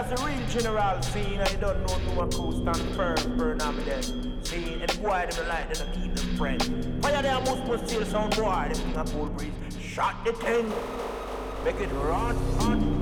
Dallas, the real general, see, I don't know no one coast and firm, burn on me then. See, and the boy, them like, them keep them friends. Fire there, most must still sound boy, them thing a cold breeze. Shot the thing, make it run, on,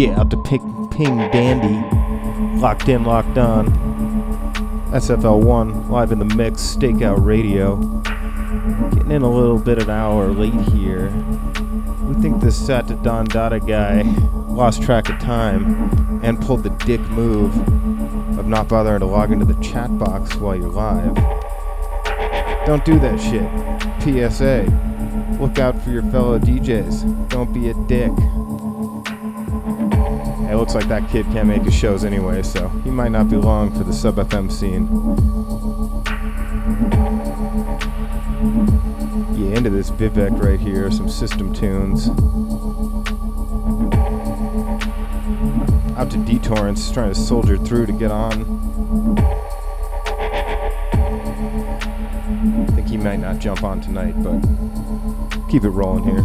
Yeah, out to Ping, Ping Dandy. Locked in, locked on. SFL1, live in the mix, Stakeout Radio. Getting in a little bit an hour late here. We think this Sat to Don Dada guy lost track of time and pulled the dick move of not bothering to log into the chat box while you're live. Don't do that shit. PSA. Look out for your fellow DJs. Don't be a dick. Looks like that kid can't make his shows anyway, so he might not be long for the sub FM scene. Yeah, into this Vivek right here, some system tunes. Out to D-Torrents, trying to soldier through to get on. I think he might not jump on tonight, but keep it rolling here.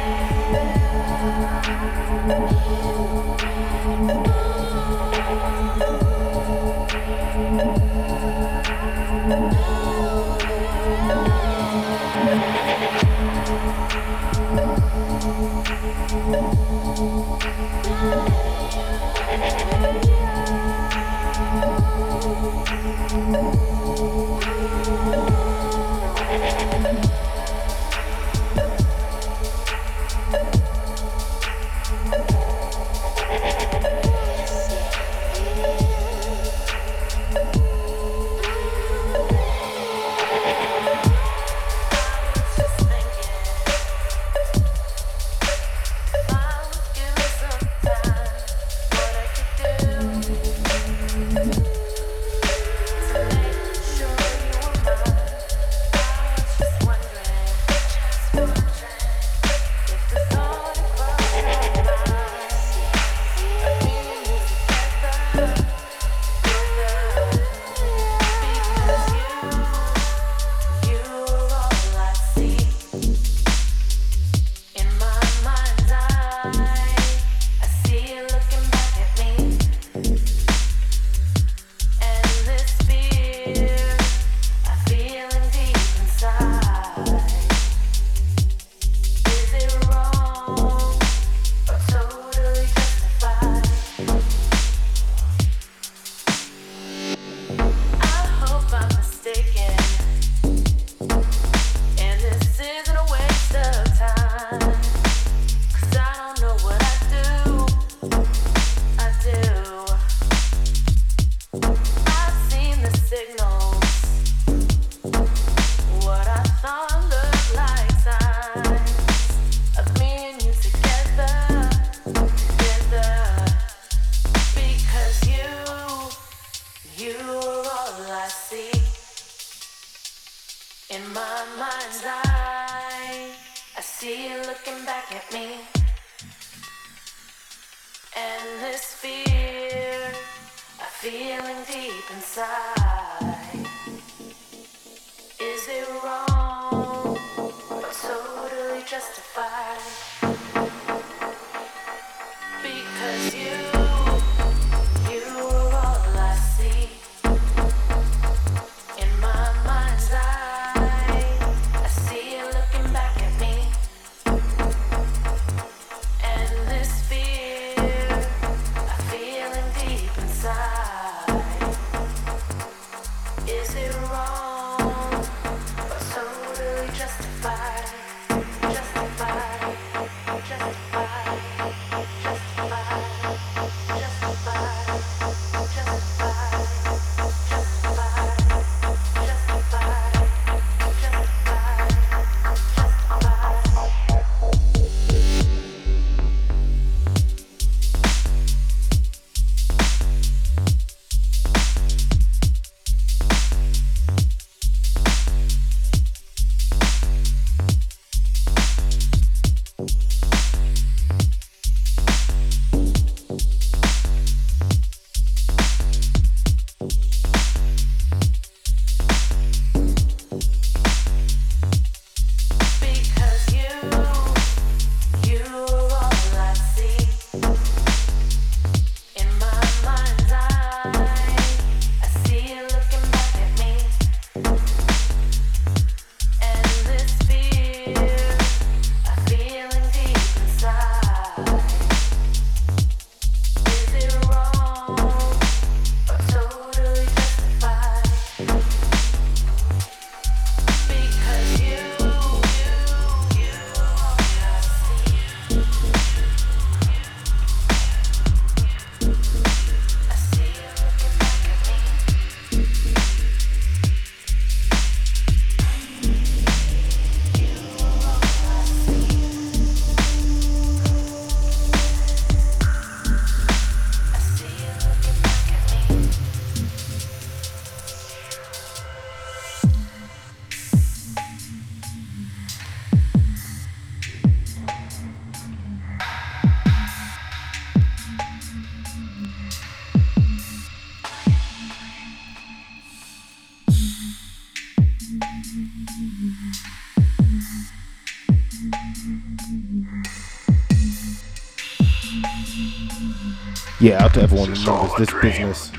up. some Yeah, out to everyone who knows this business.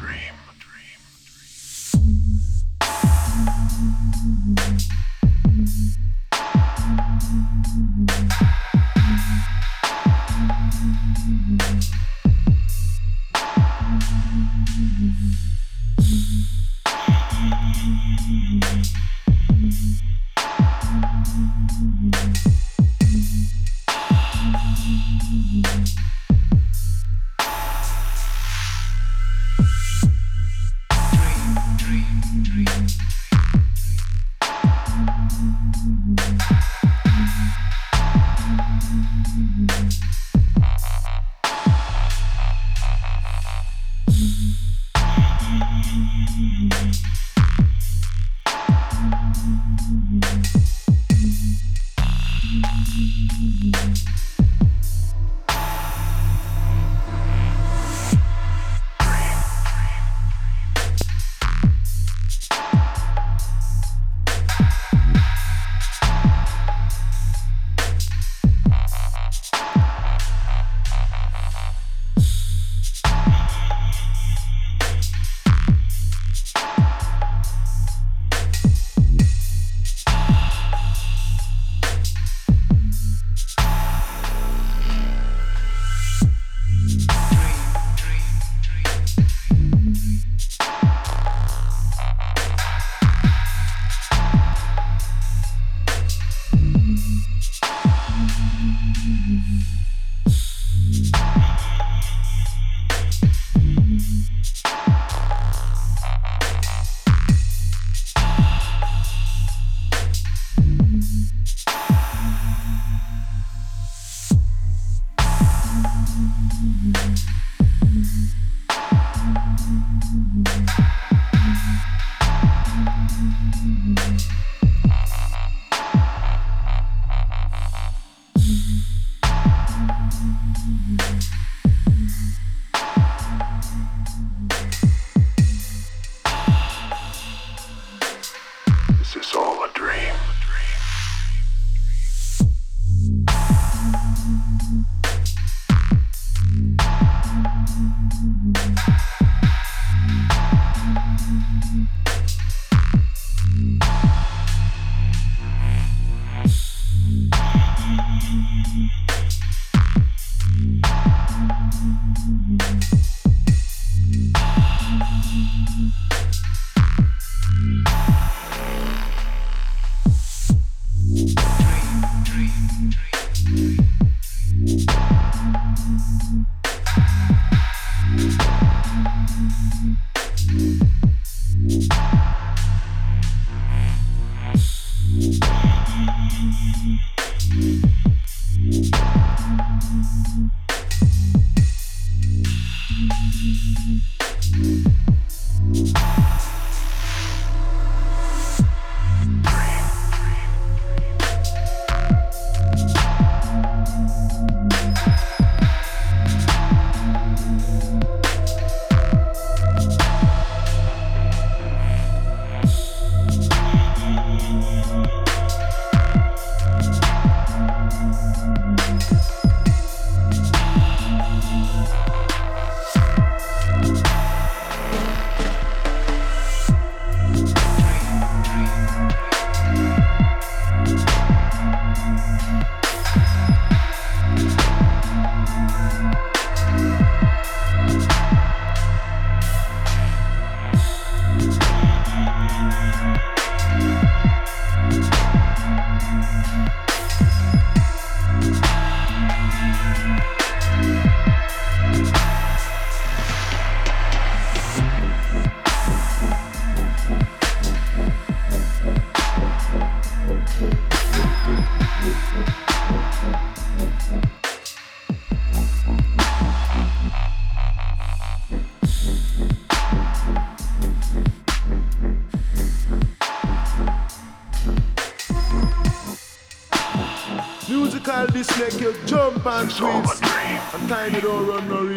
This make you jump and twist. And time you don't run no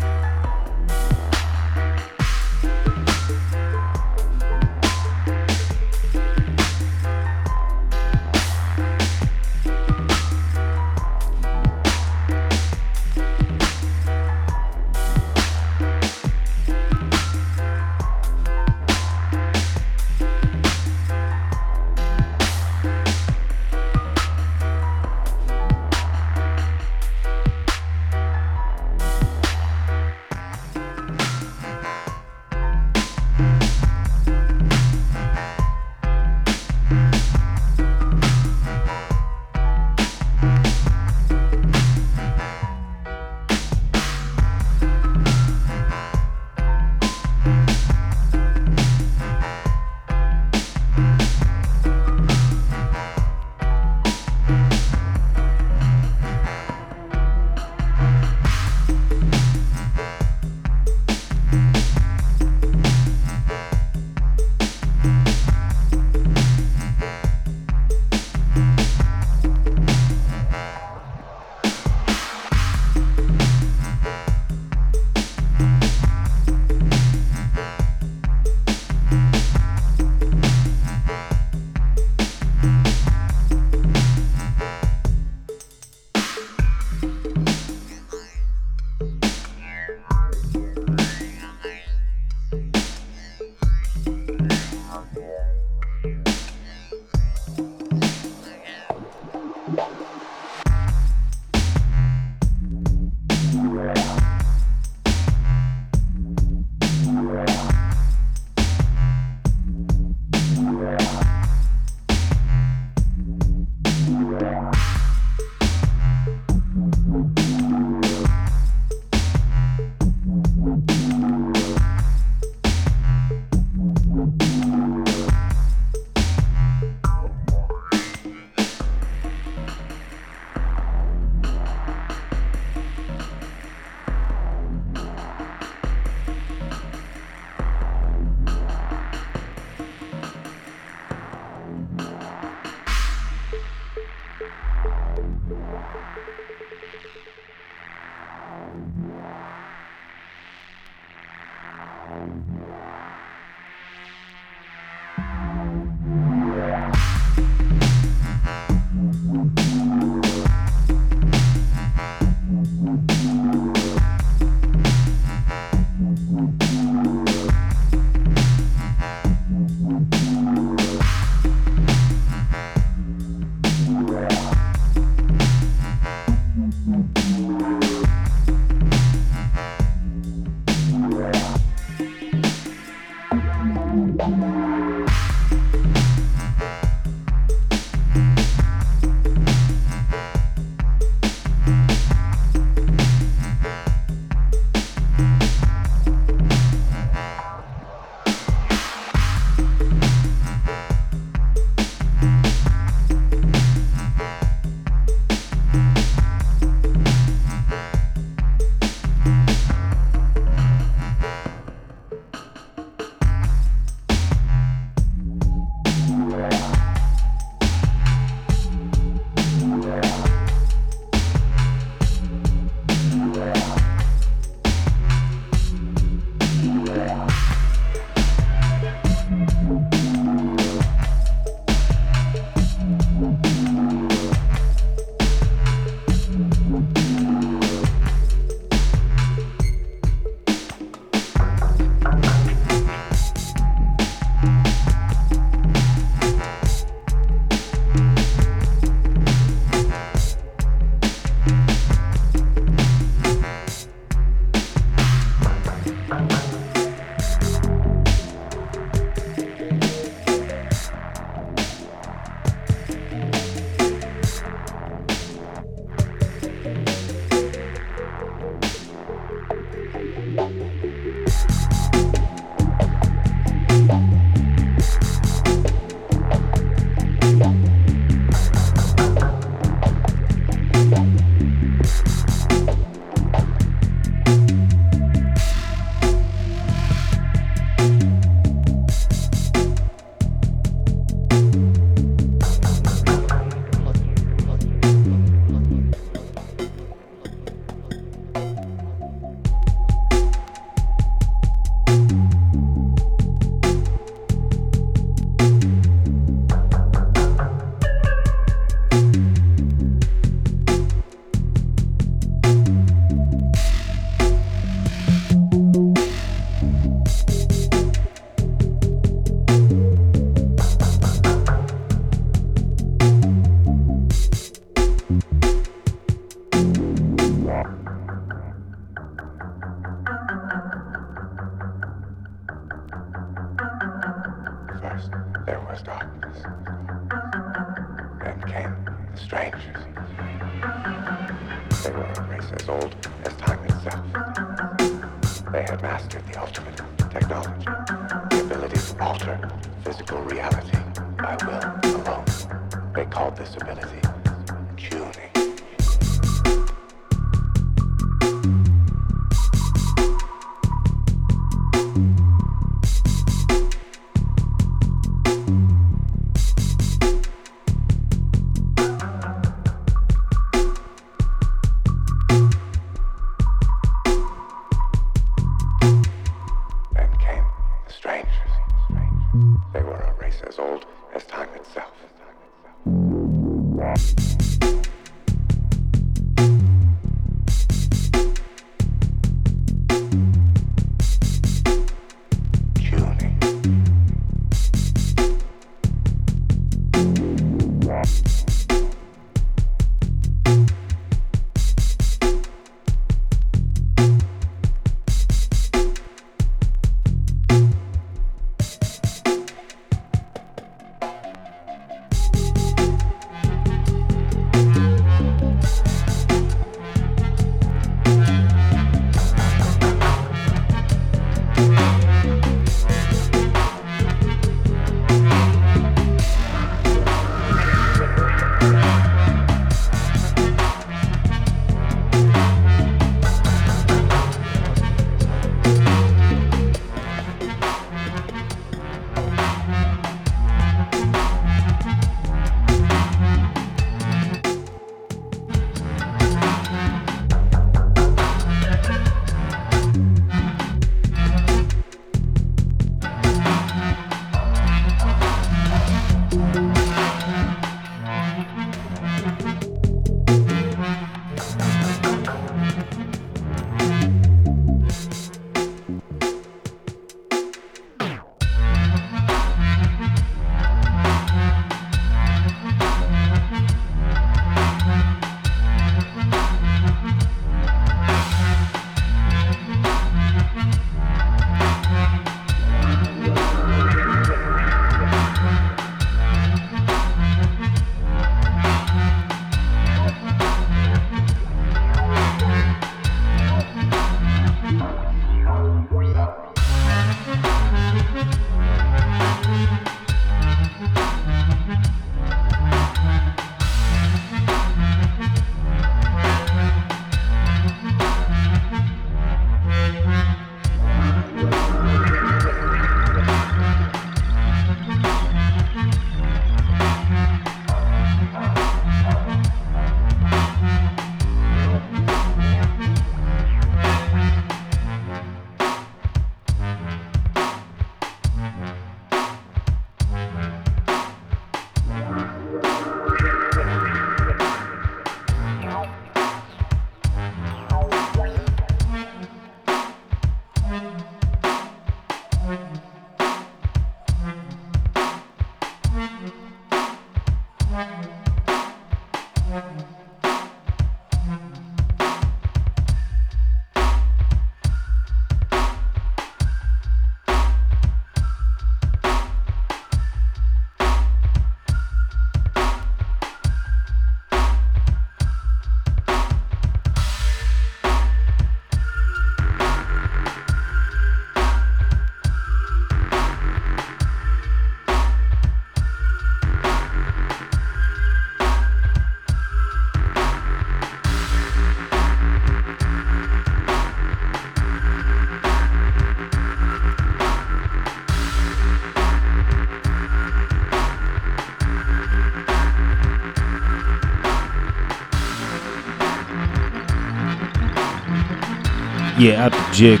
Yeah, out the jig.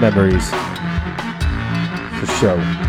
Memories. For sure.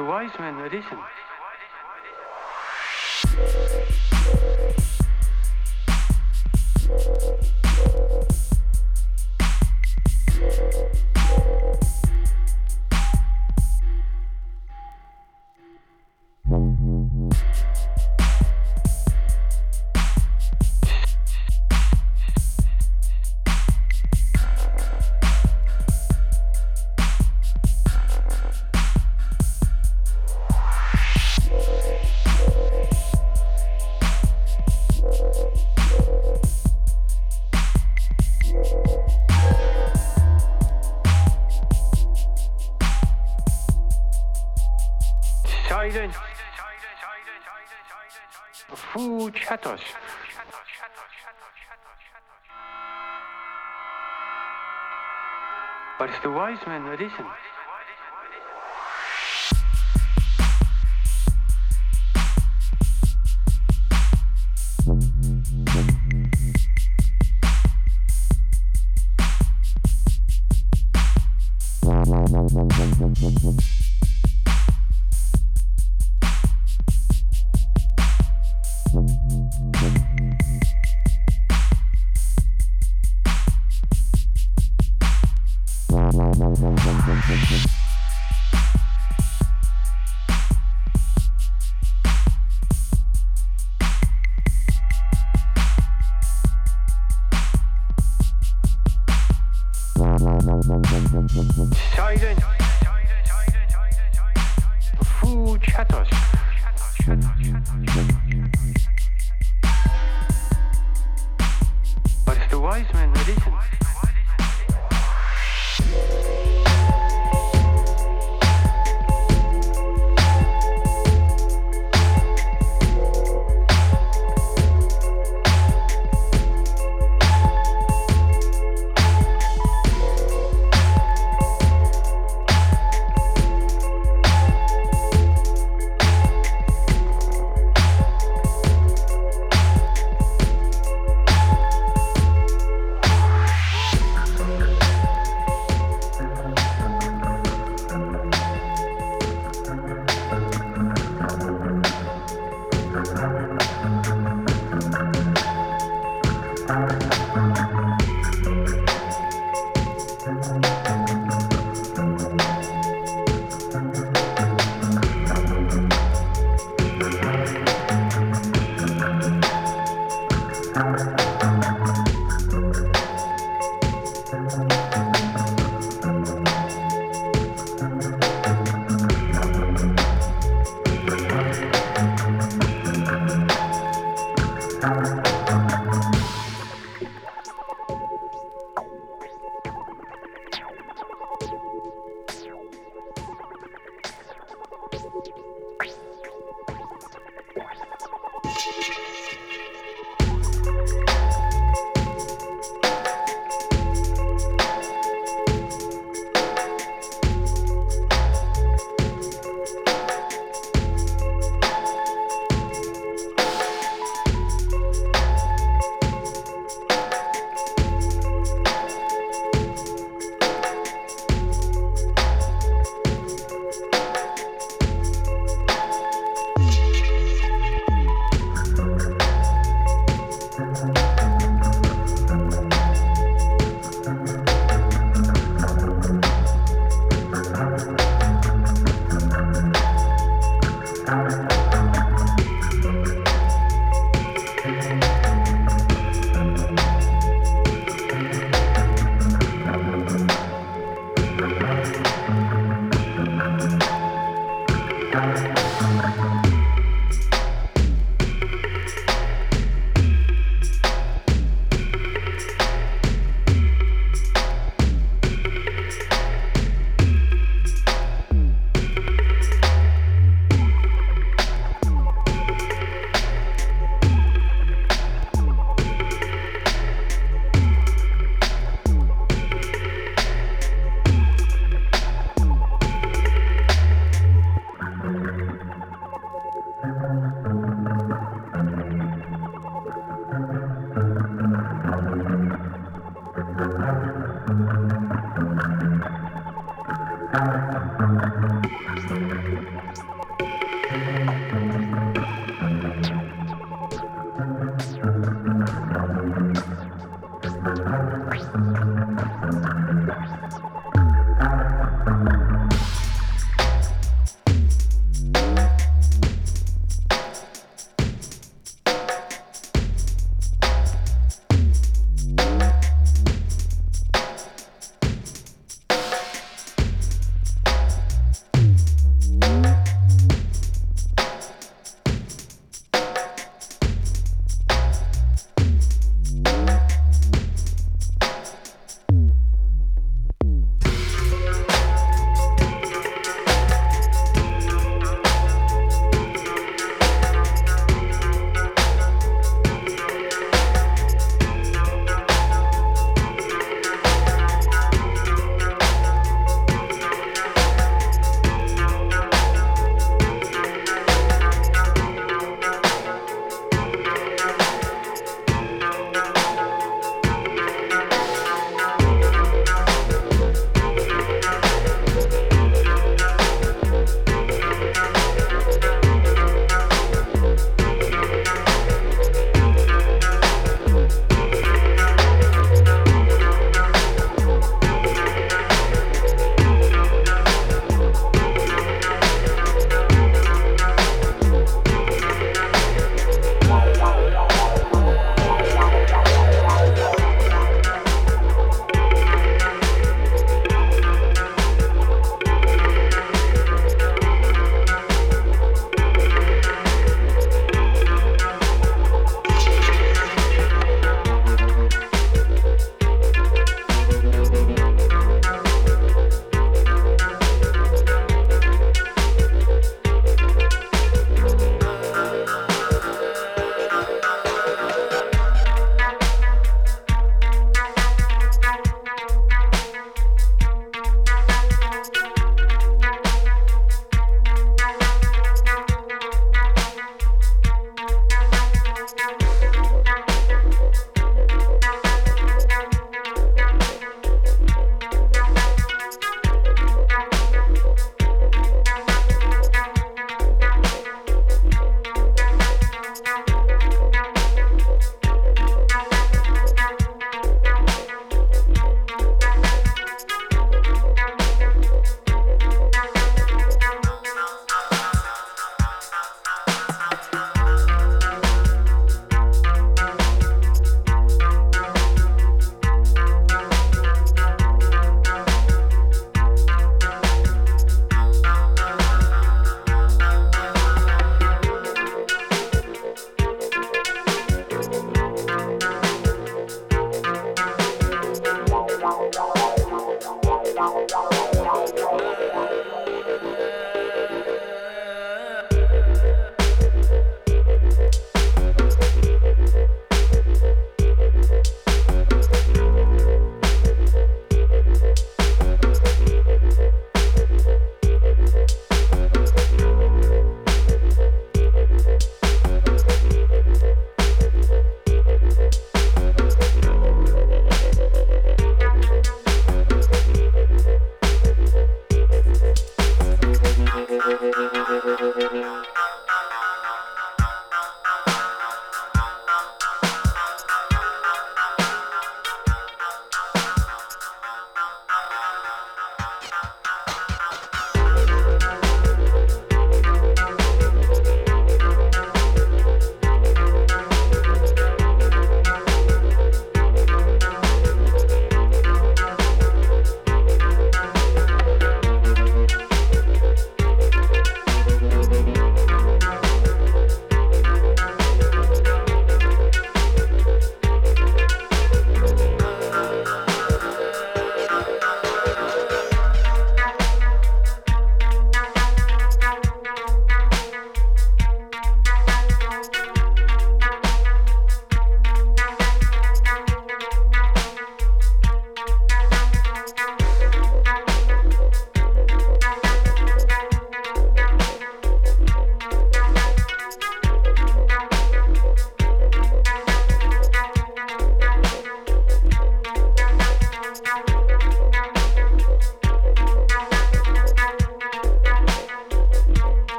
the wise men that is. Chatos. But the wise men listened. Silent. But it's the wise man that isn't.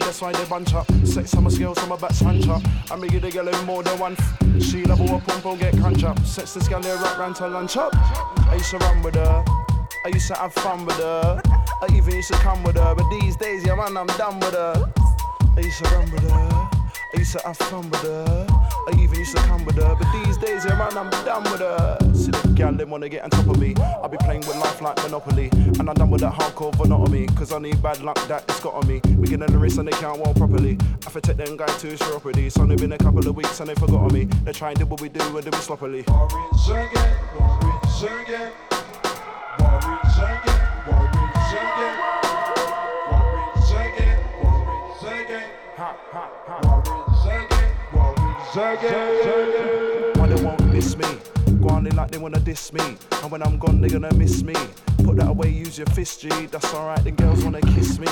That's why they bunch up. Sex on my scales on my back hunch up. I make it a girl in more than one. F- she level up, pump, pump, get crunch up. Sex this girl there, rap round to lunch up. I used to run with her. I used to have fun with her. I even used to come with her. But these days, yeah man, I'm done with her. I used to run with her. I used to have fun with her. I even used to come with her. But these days, yeah man, I'm done with her. See the gal, they wanna get on top of me. I'll be playing with life like Monopoly. And I'm done with that hardcore monotony. Cause I need bad luck that it's got on me. In the race and they can't walk properly. I for take them guys to chiropody. So only been a couple of weeks and they forgot on me. They try and do what we do and do it sloppily. Warriors again, warriors again, warriors again. Why they won't miss me? Go on, they like they wanna diss me. And when I'm gone, they gonna miss me. Put that away, use your fist, G. That's alright, the girls wanna kiss me.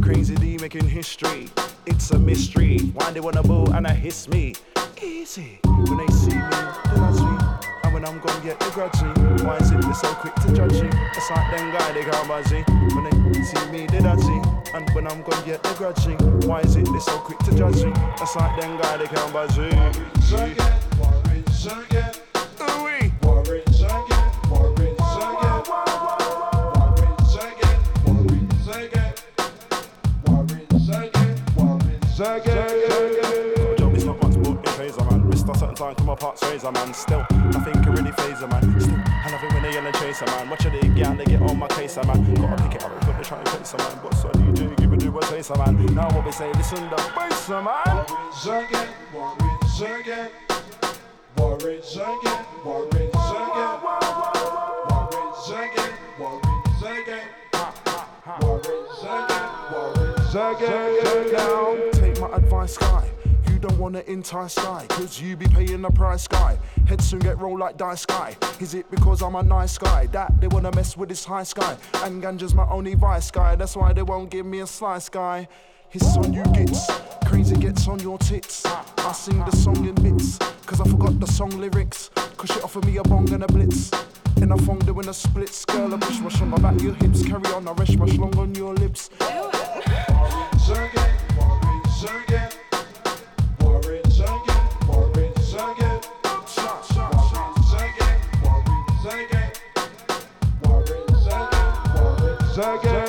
Crazy D making history. It's a mystery. Why they wanna boo and I hiss me? Easy. When they see me. When I'm gone, get the grudge me. Why is it they're so quick to judge me? It's like them guy, they can't. When they see me, they dodgy. And when I'm gone, get the grudge me. Why is it they're so quick to judge me? It's like them guy, they can't buzzy. Ooh-wee. Job Time come apart razor man. Still, nothing can really phase a man. Still, I love it when they yell and chase a man. Watch it again, they get on my case a man. Gotta pick it up, got to try and place a man. But so DJ, give it to a taste a man. Now what we say, listen the bass a man. Now, take my advice, guy. You don't wanna entice guy, cause you be paying the price, guy. Head soon get rolled like dice, guy. Is it because I'm a nice guy that they wanna mess with this high sky? And ganja's my only vice, guy. That's why they won't give me a slice, guy. Hiss on you gits, crazy gets on your tits. I sing the song in bits, cause I forgot the song lyrics. Cause she offered me a bong and a blitz. And I found doing a split, girl, a push rush on my back, your hips. Carry on, I rush much long on your lips. Yeah, this again.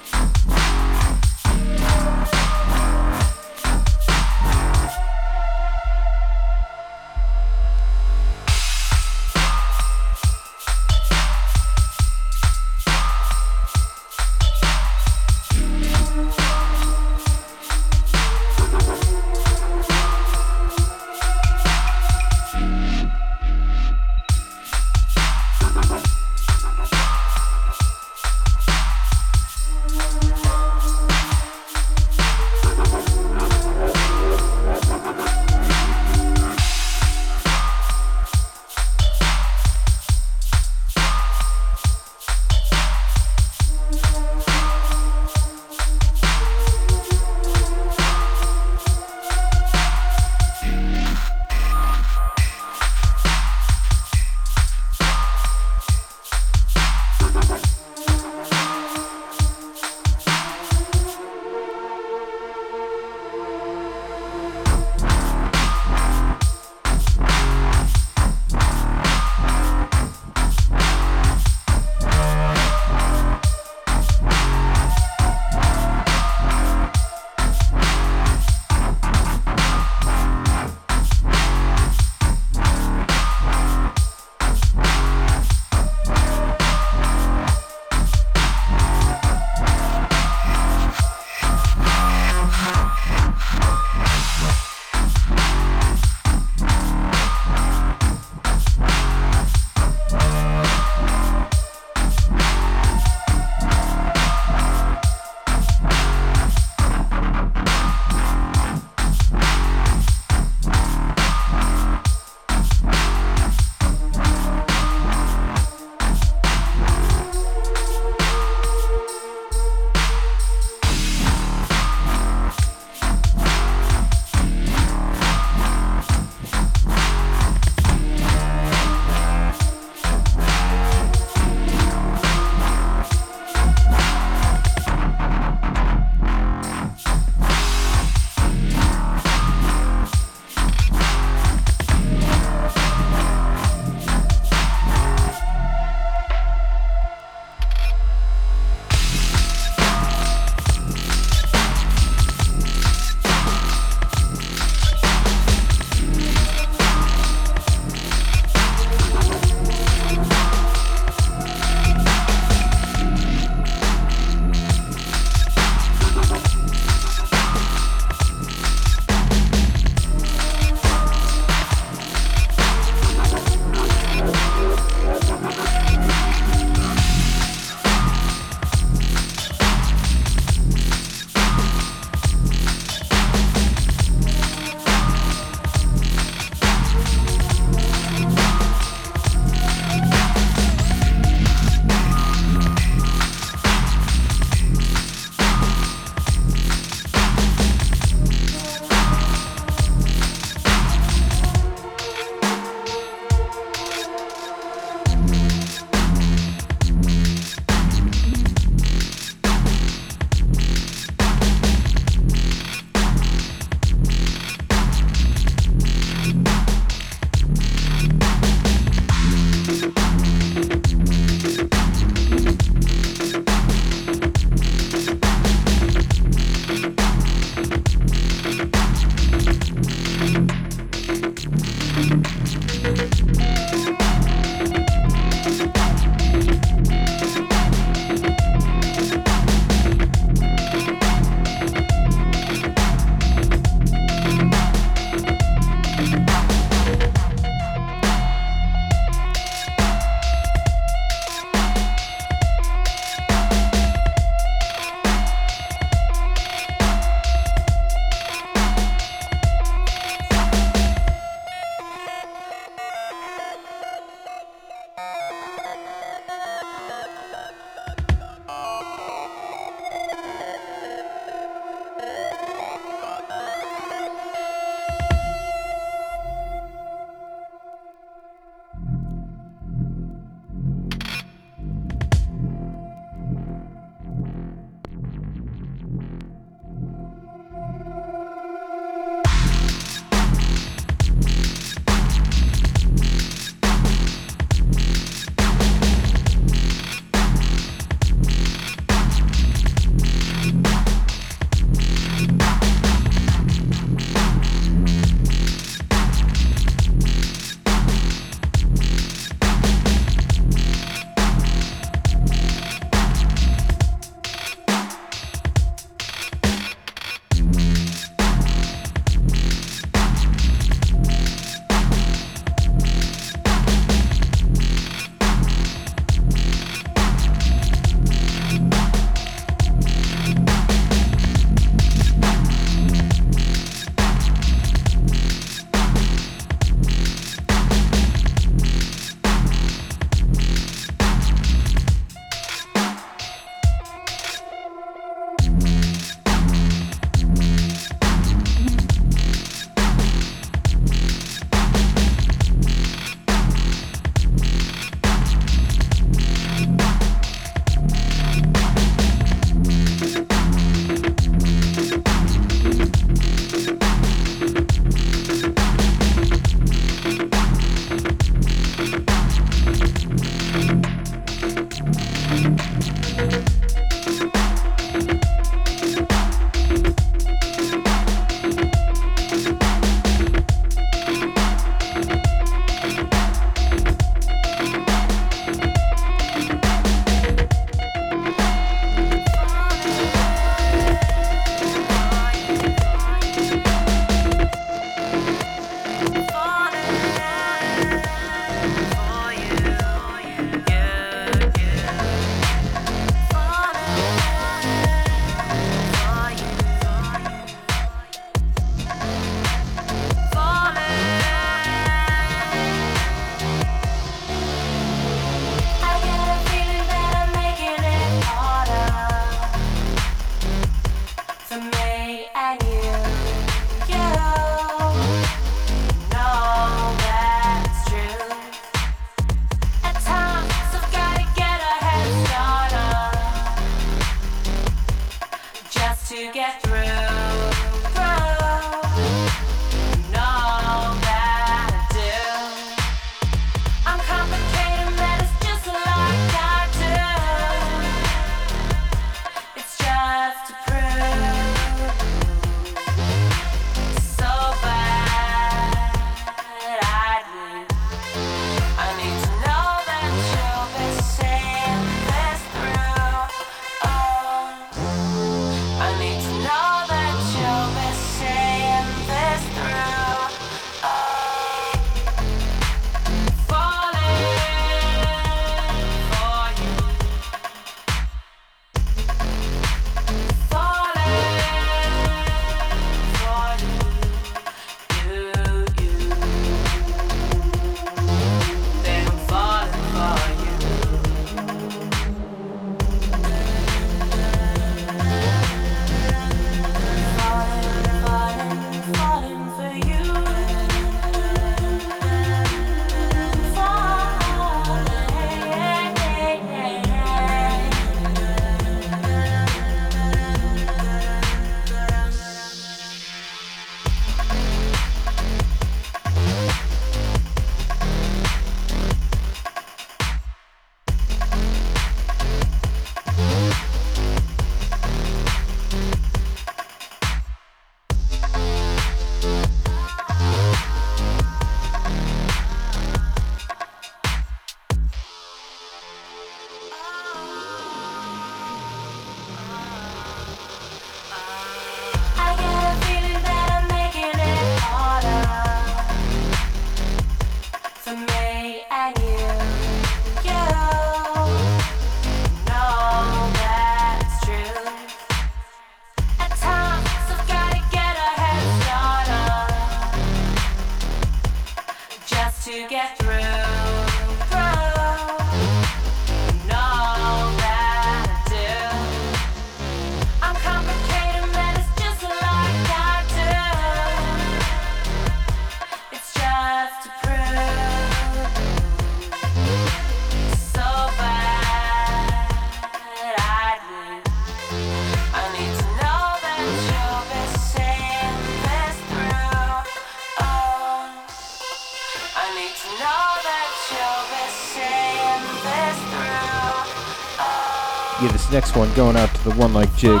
Next one going out to the one like jig.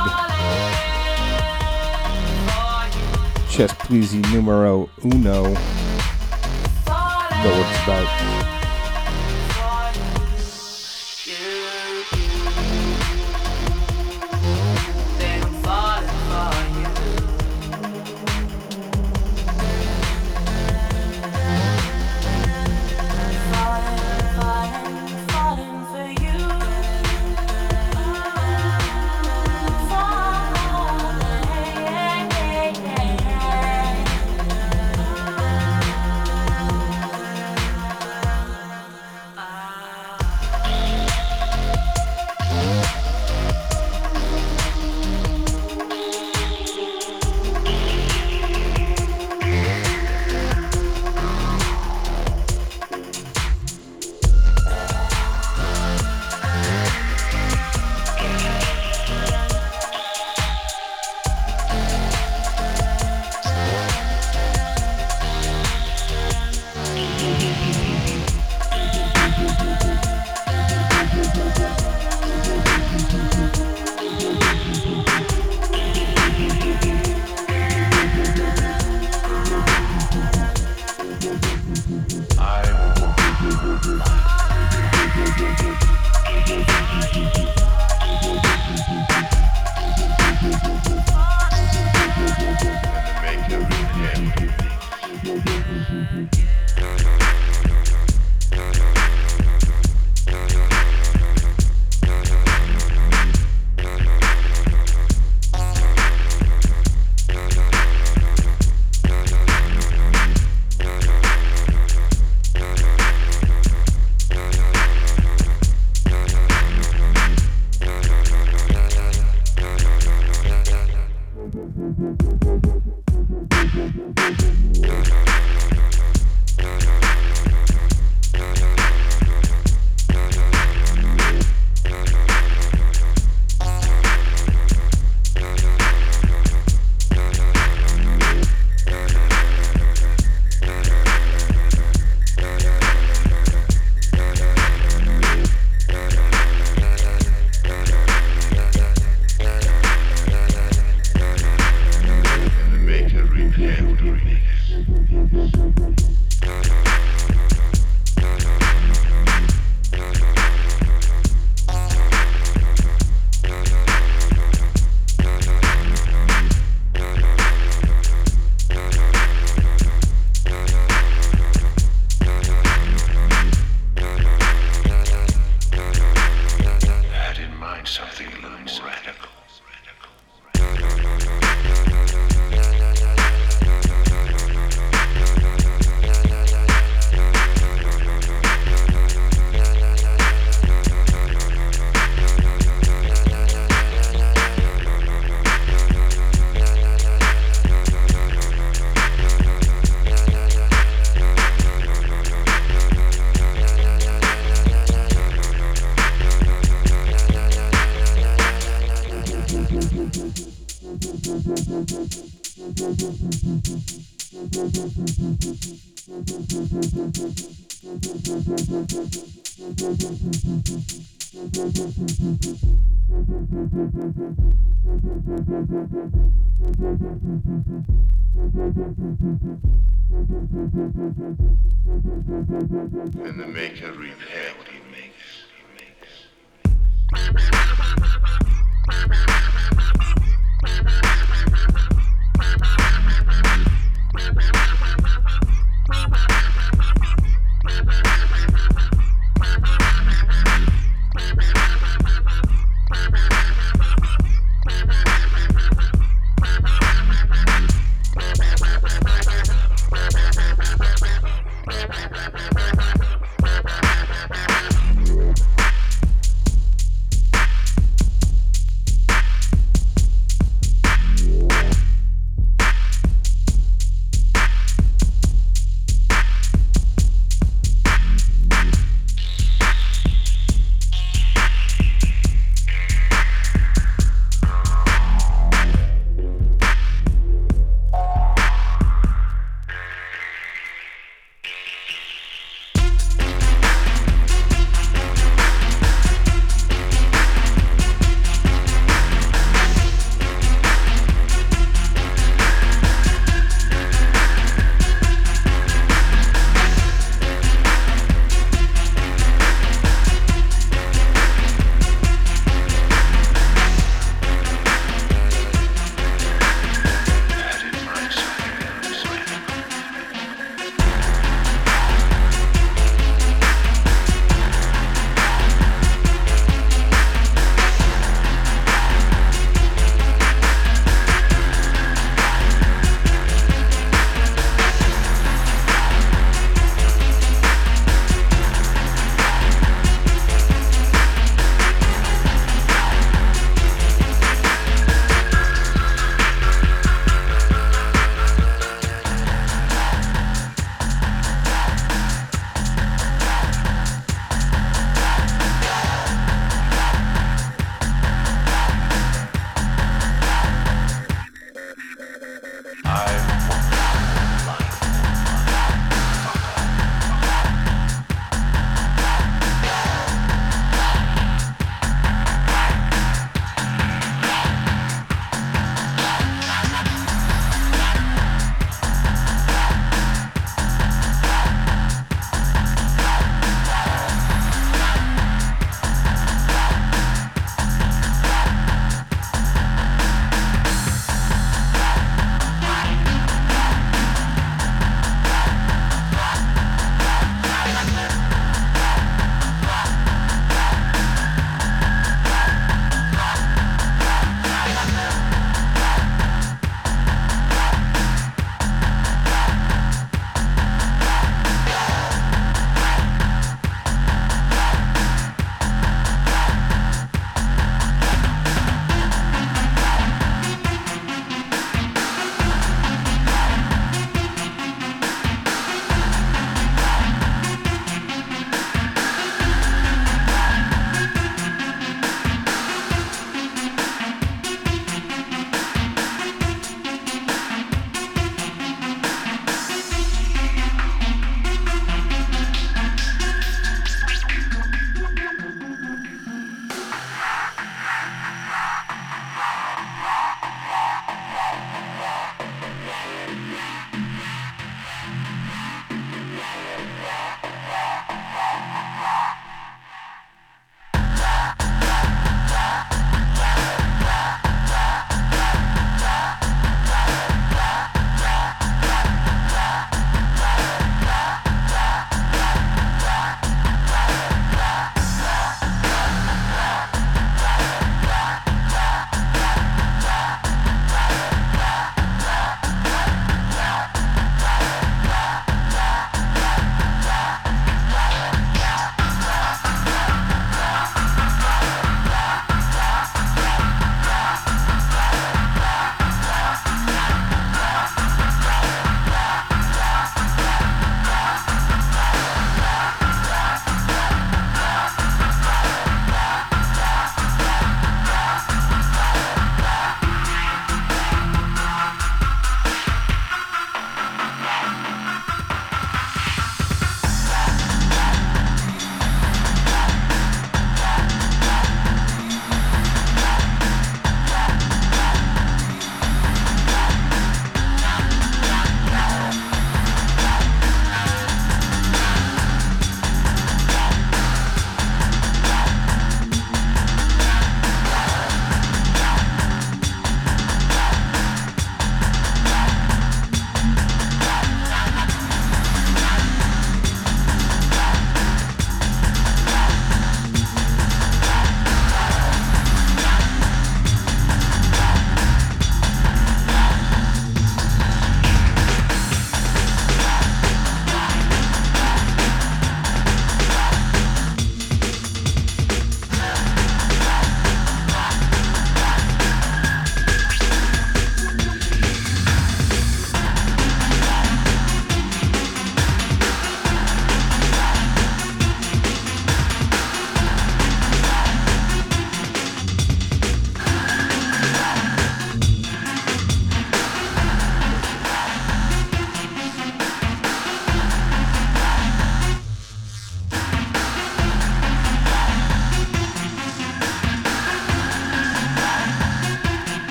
Chess pleasy numero uno. Know what it's about.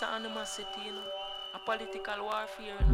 What a piece of animosity, you know. A political warfare, you know.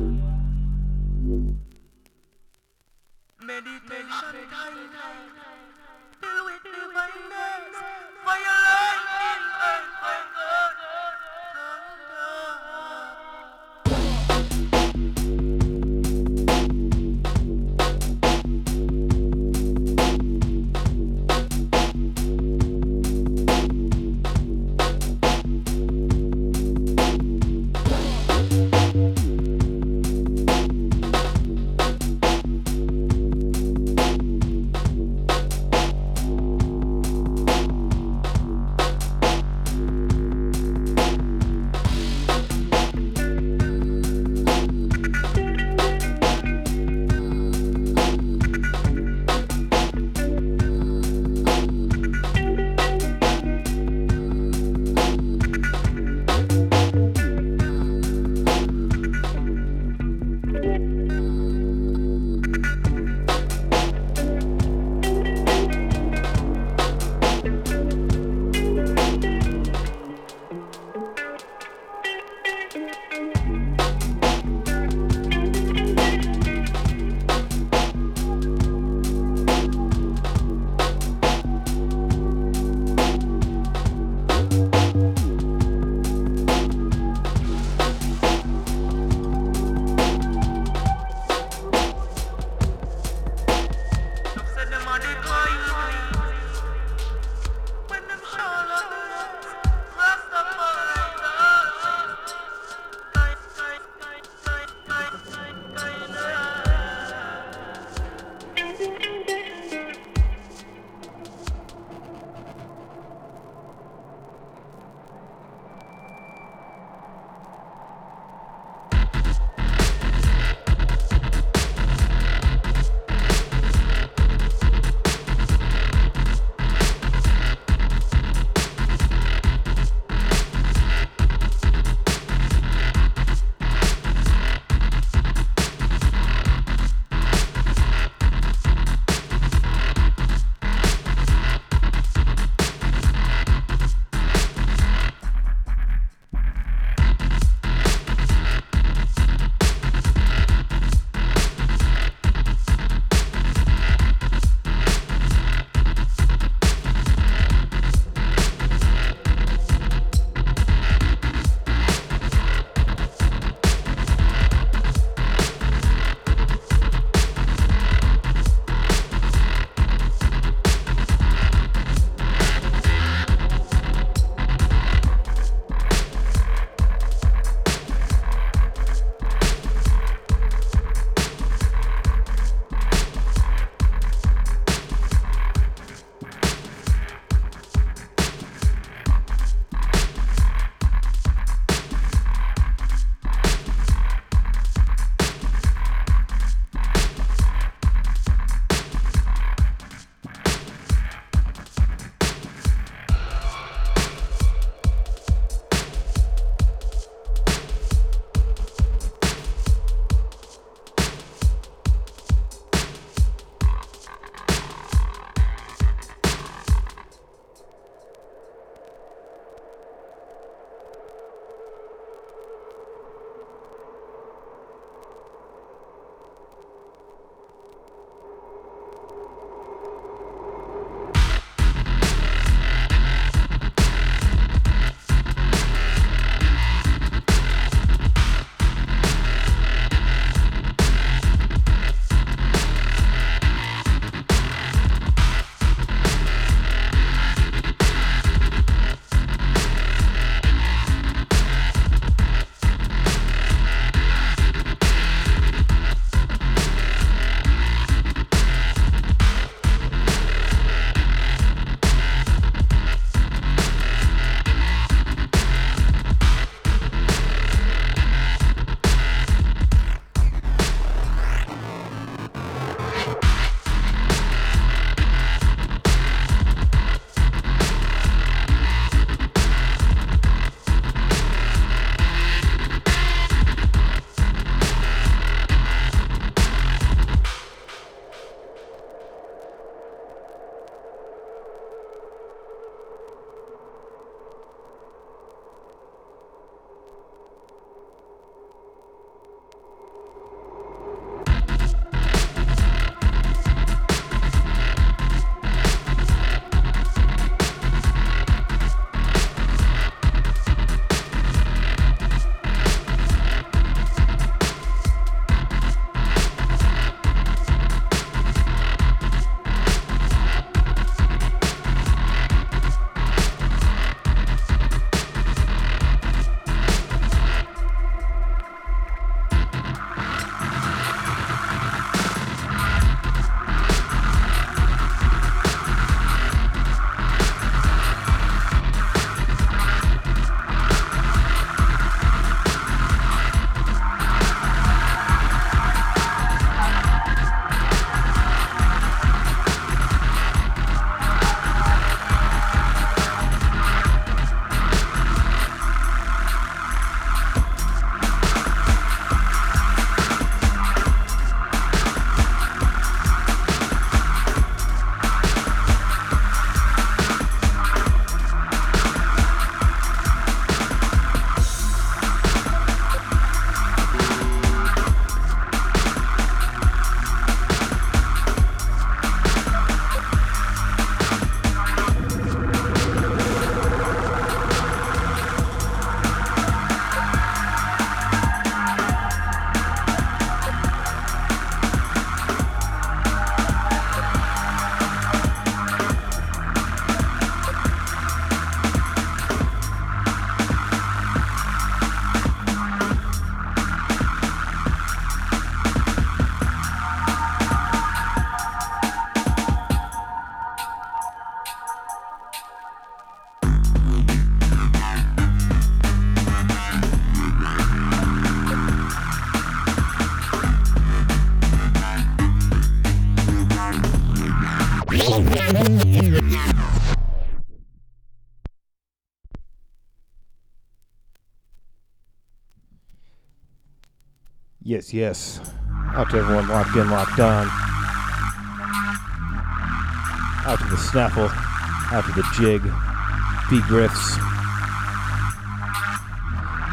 Yes, yes. Out to everyone locked in, locked on. Out to the snaffle. Out to the jig. B Griffs.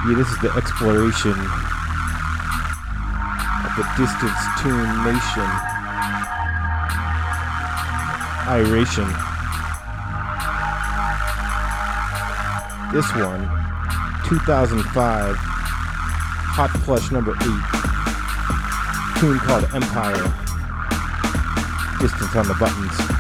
Yeah, this is the exploration of the distance tune nation. Iration. This one, 2005, Hot plush number 8, tune called Empire. Distance on the buttons.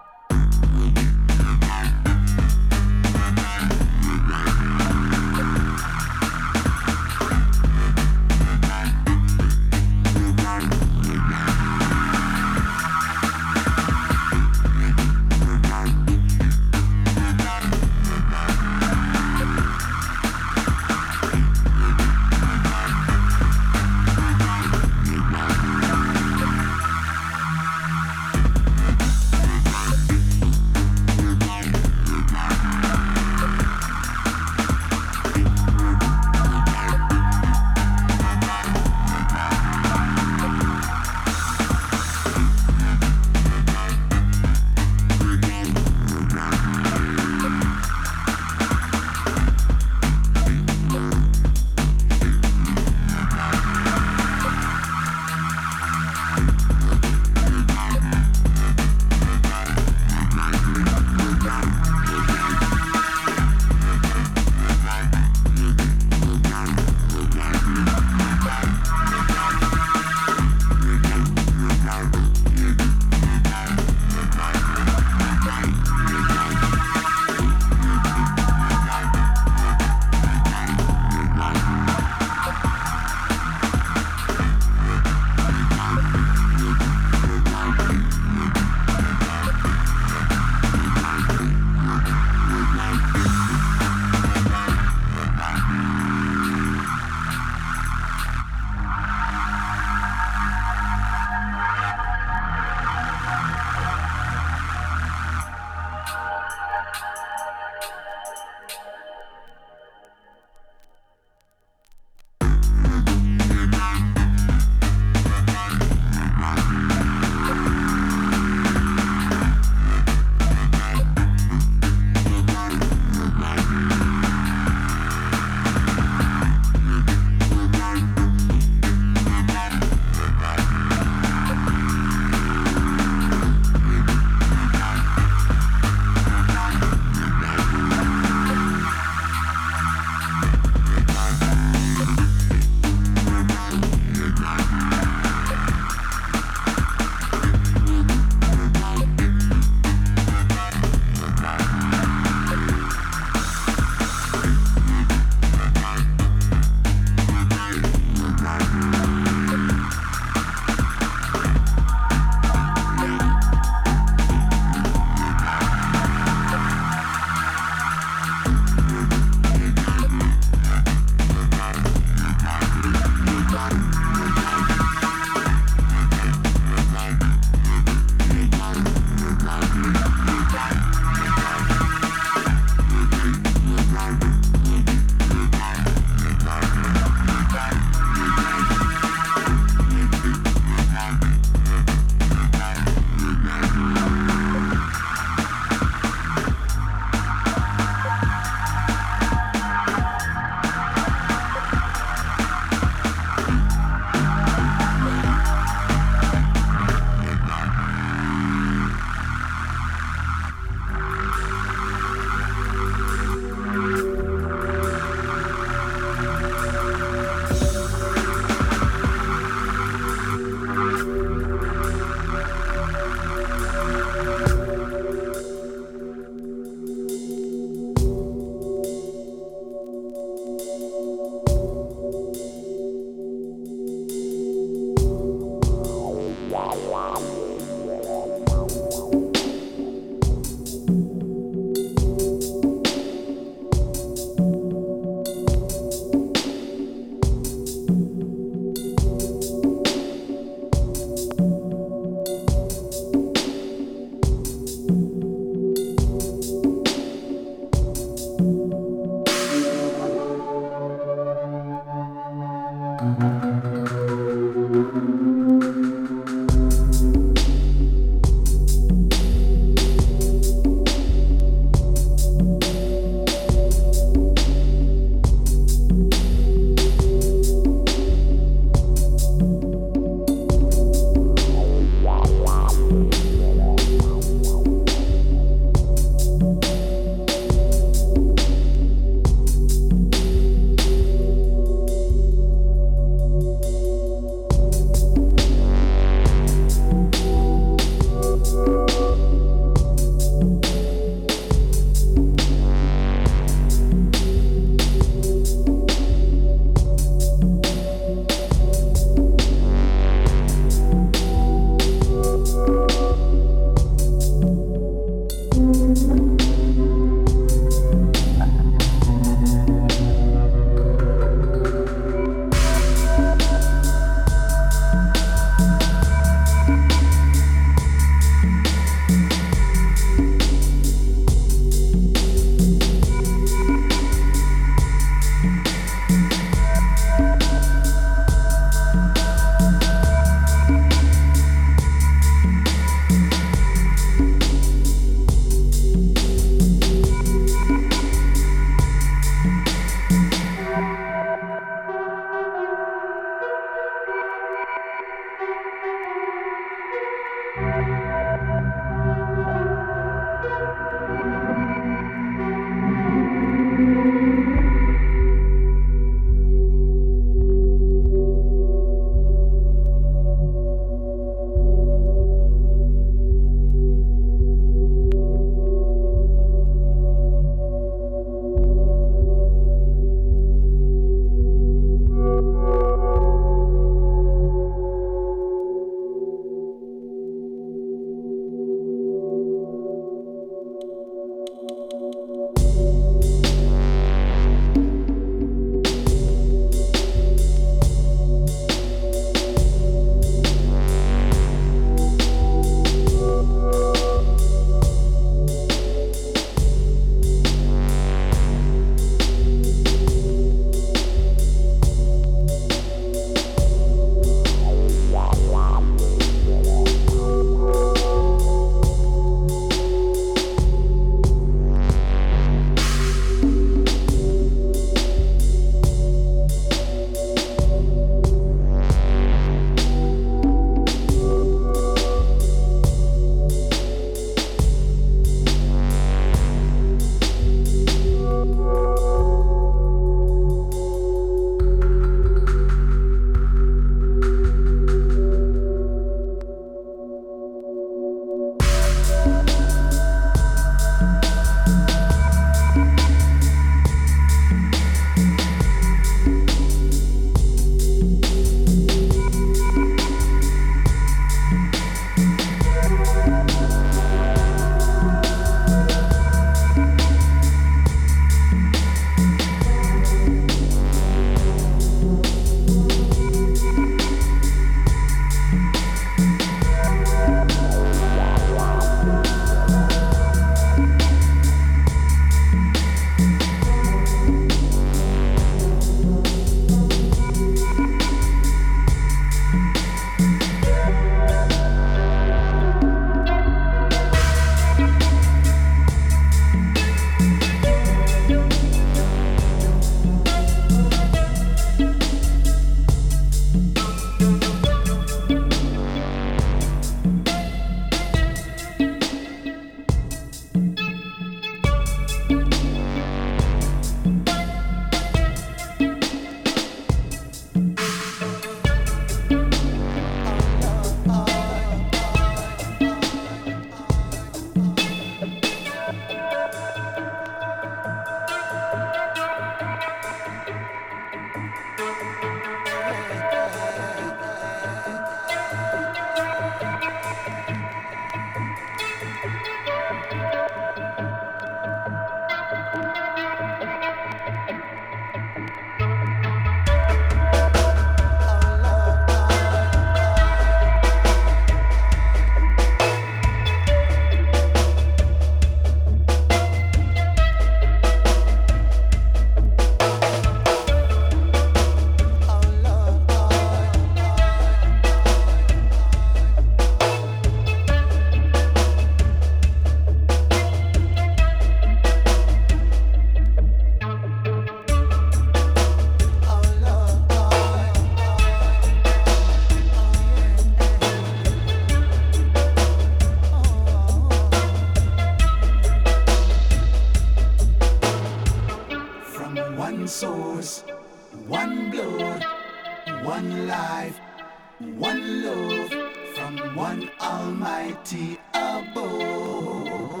Love from one Almighty above.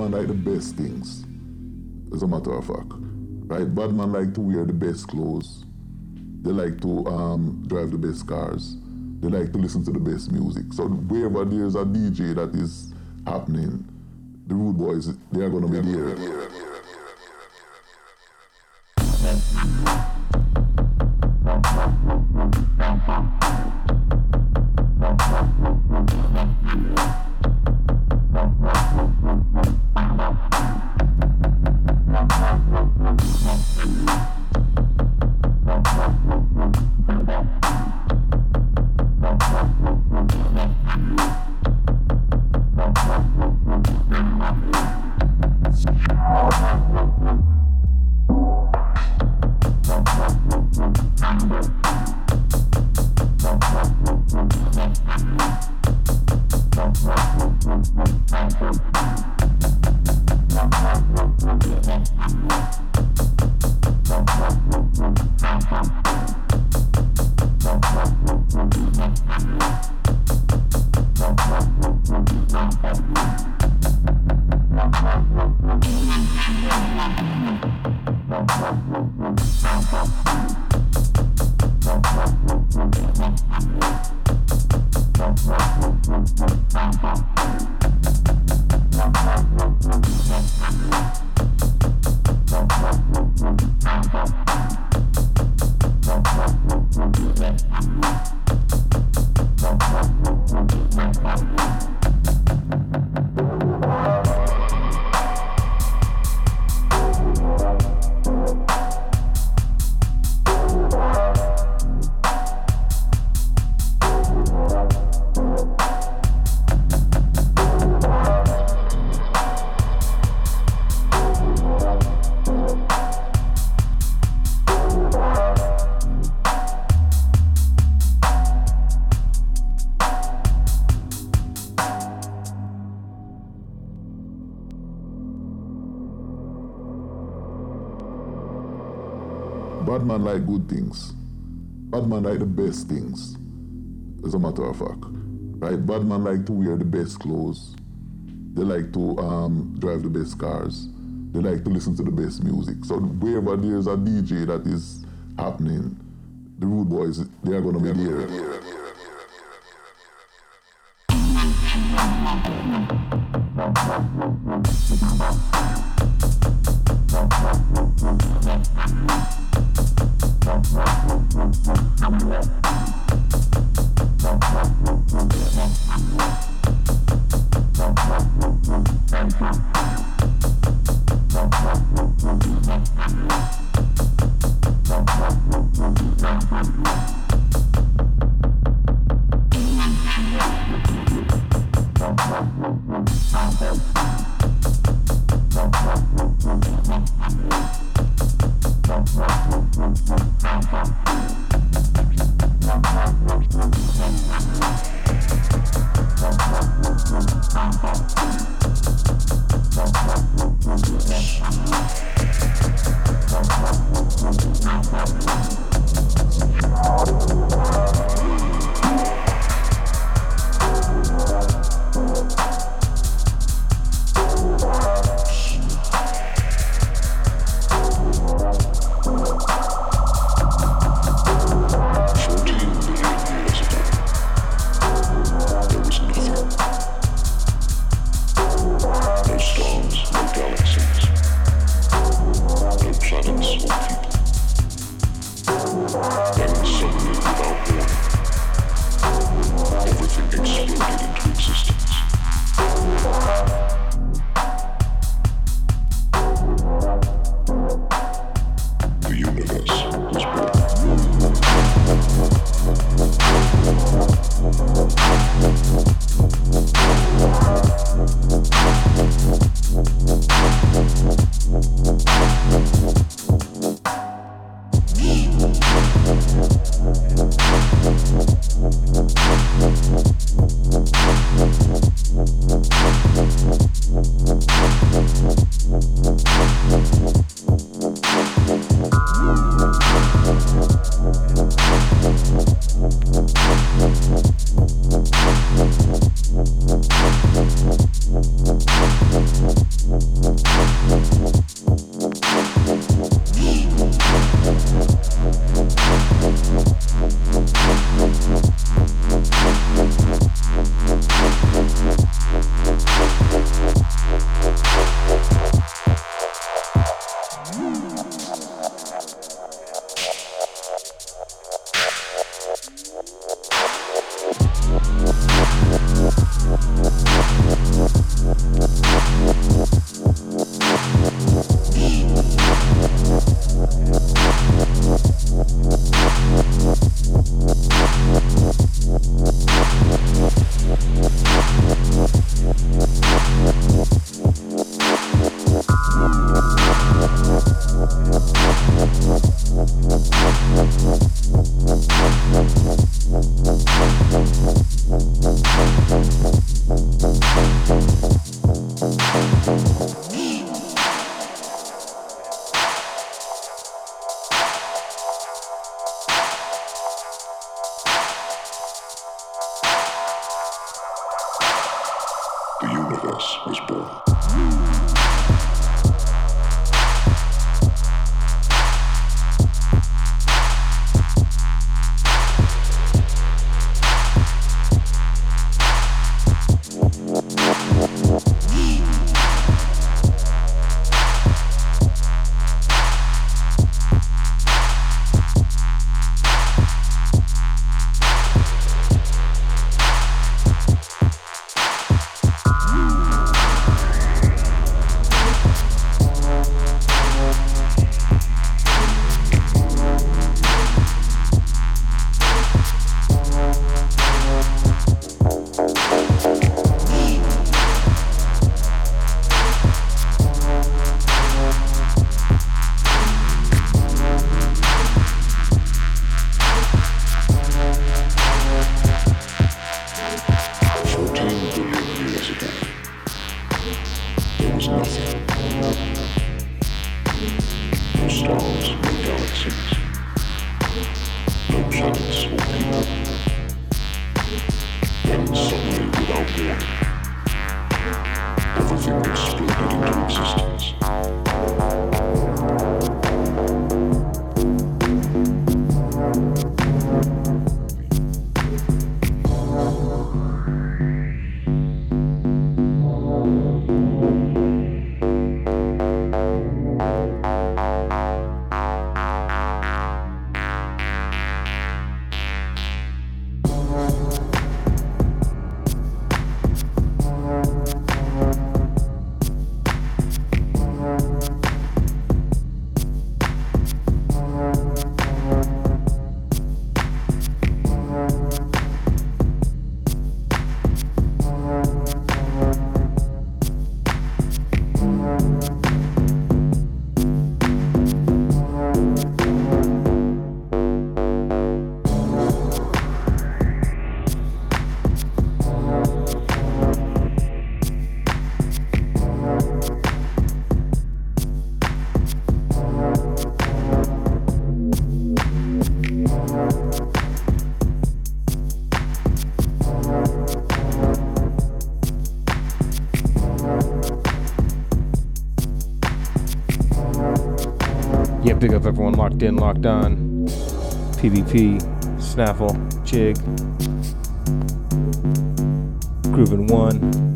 Man like the best things. As a matter of fact. Right? Bad man like to wear the best clothes. They like to um, drive the best cars. They like to listen to the best music. So wherever there's a DJ that is happening, the rude boys, they are gonna be there. Man like good things. Bad man like the best things. As a matter of fact. Right? Bad man like to wear the best clothes. They like to um, drive the best cars. They like to listen to the best music. So wherever there's a DJ that is happening, the rude boys, they are gonna be there. Locked in, locked on. PvP, Snaffle, Jig, Groovin' One.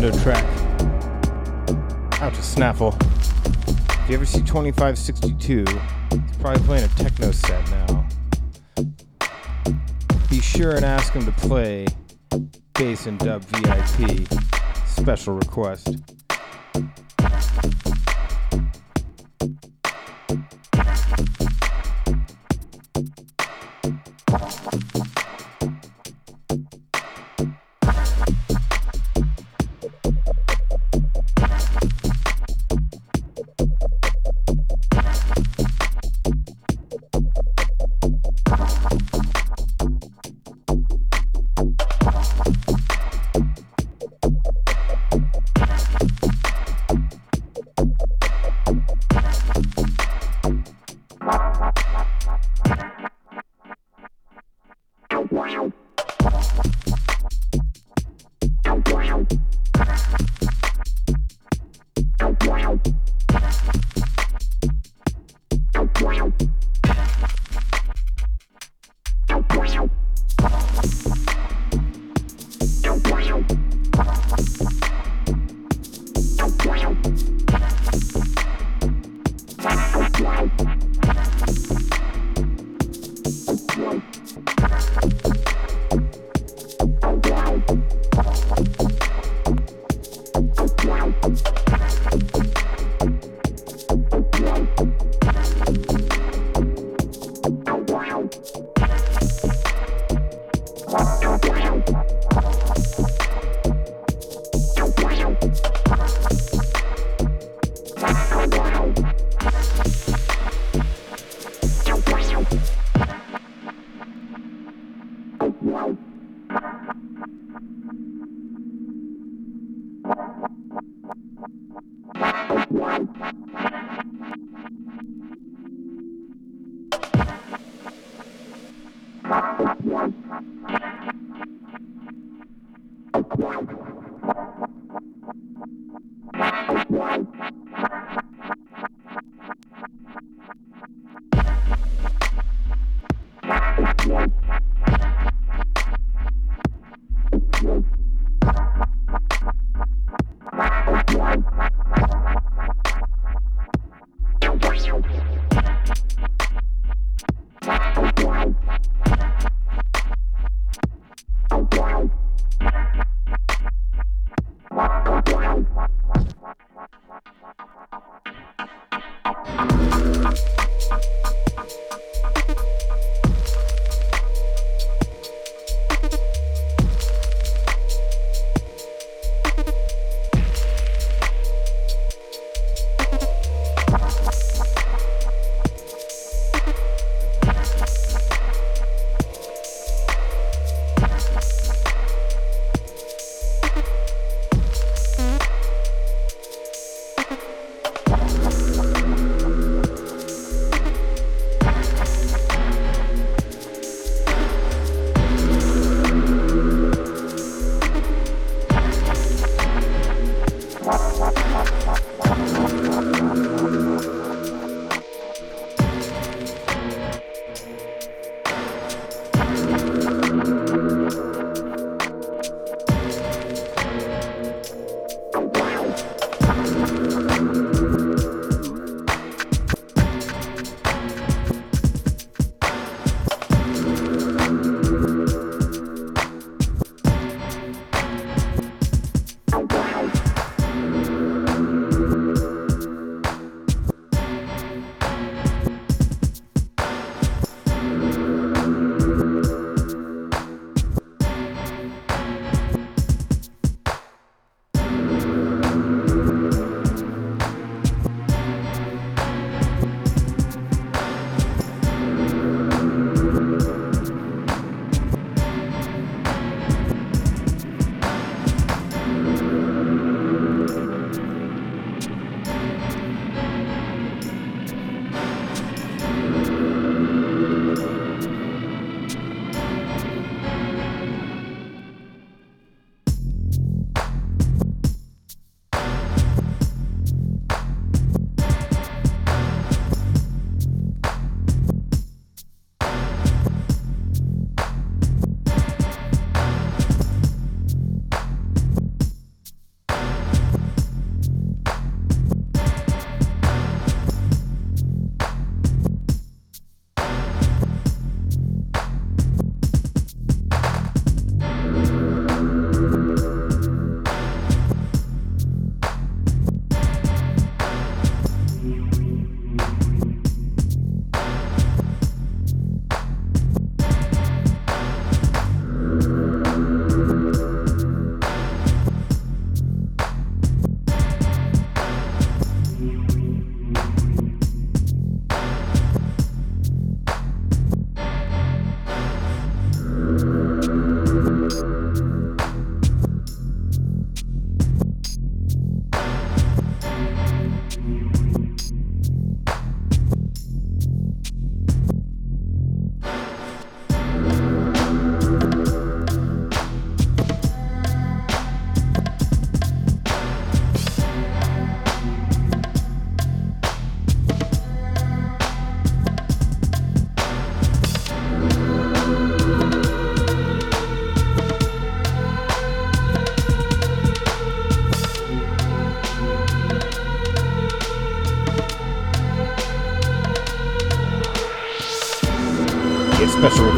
Track out to Snaffle. If you ever see 2562, he's probably playing a techno set now. Be sure and ask him to play Bass and Dub VIP. Special request.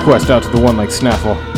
Request out to the one like Snaffle.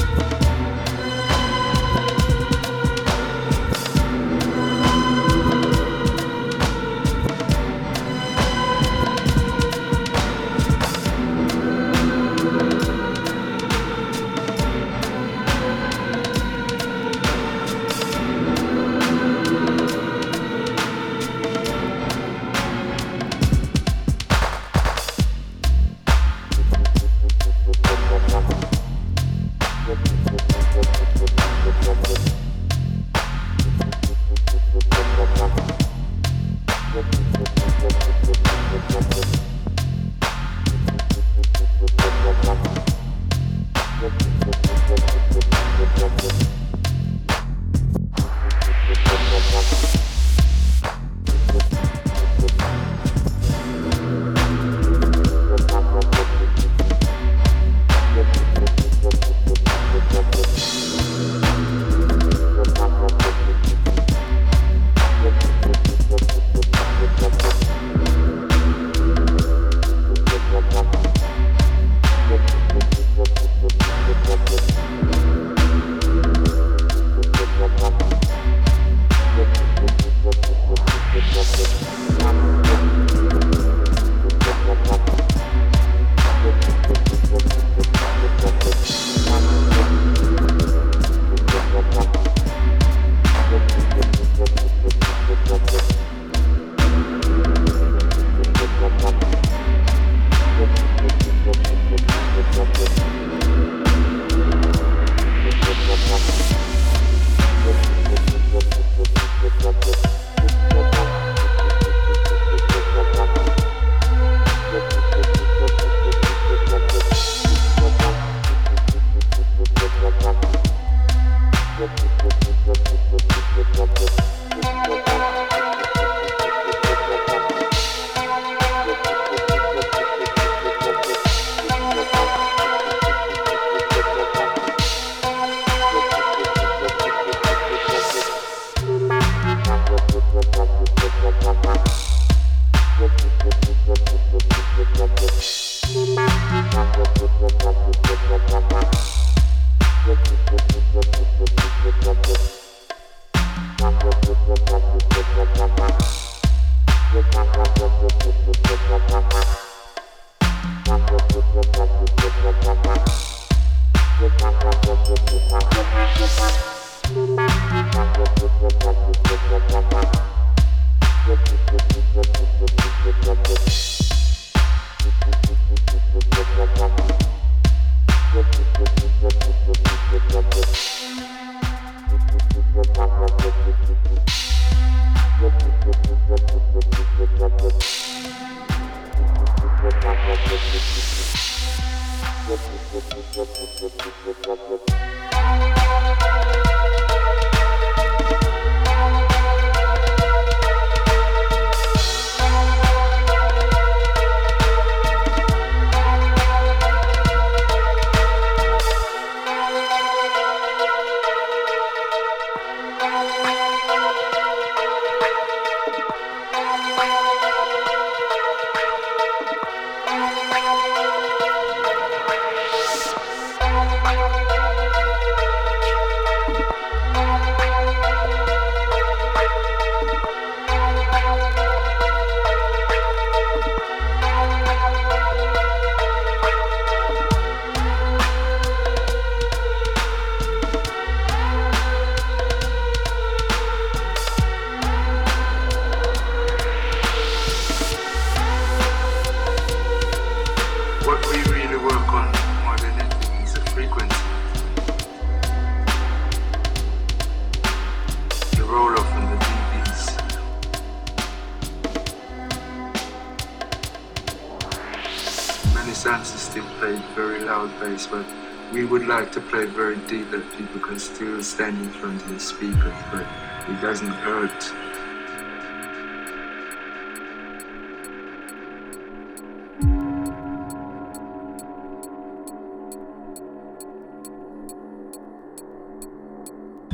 That people can still stand in front of the speakers, but it doesn't hurt.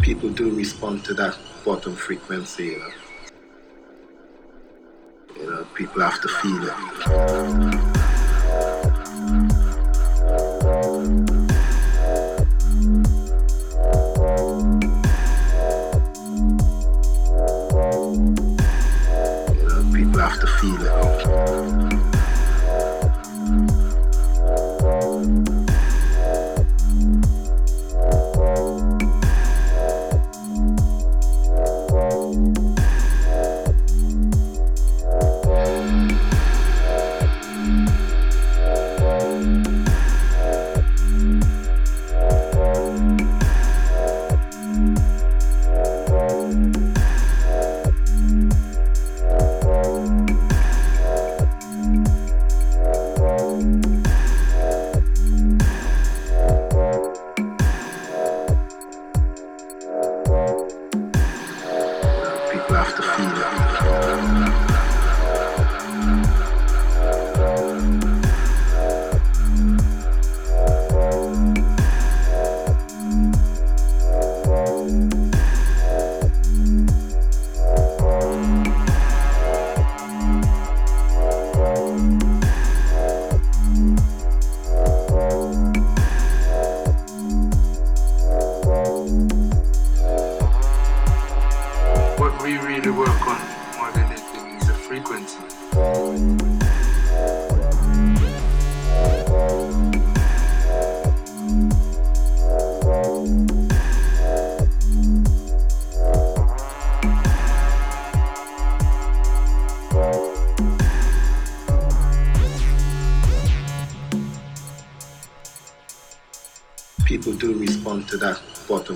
people do respond to that bottom frequency, you know. You know, people have to feel it.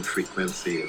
Frequency,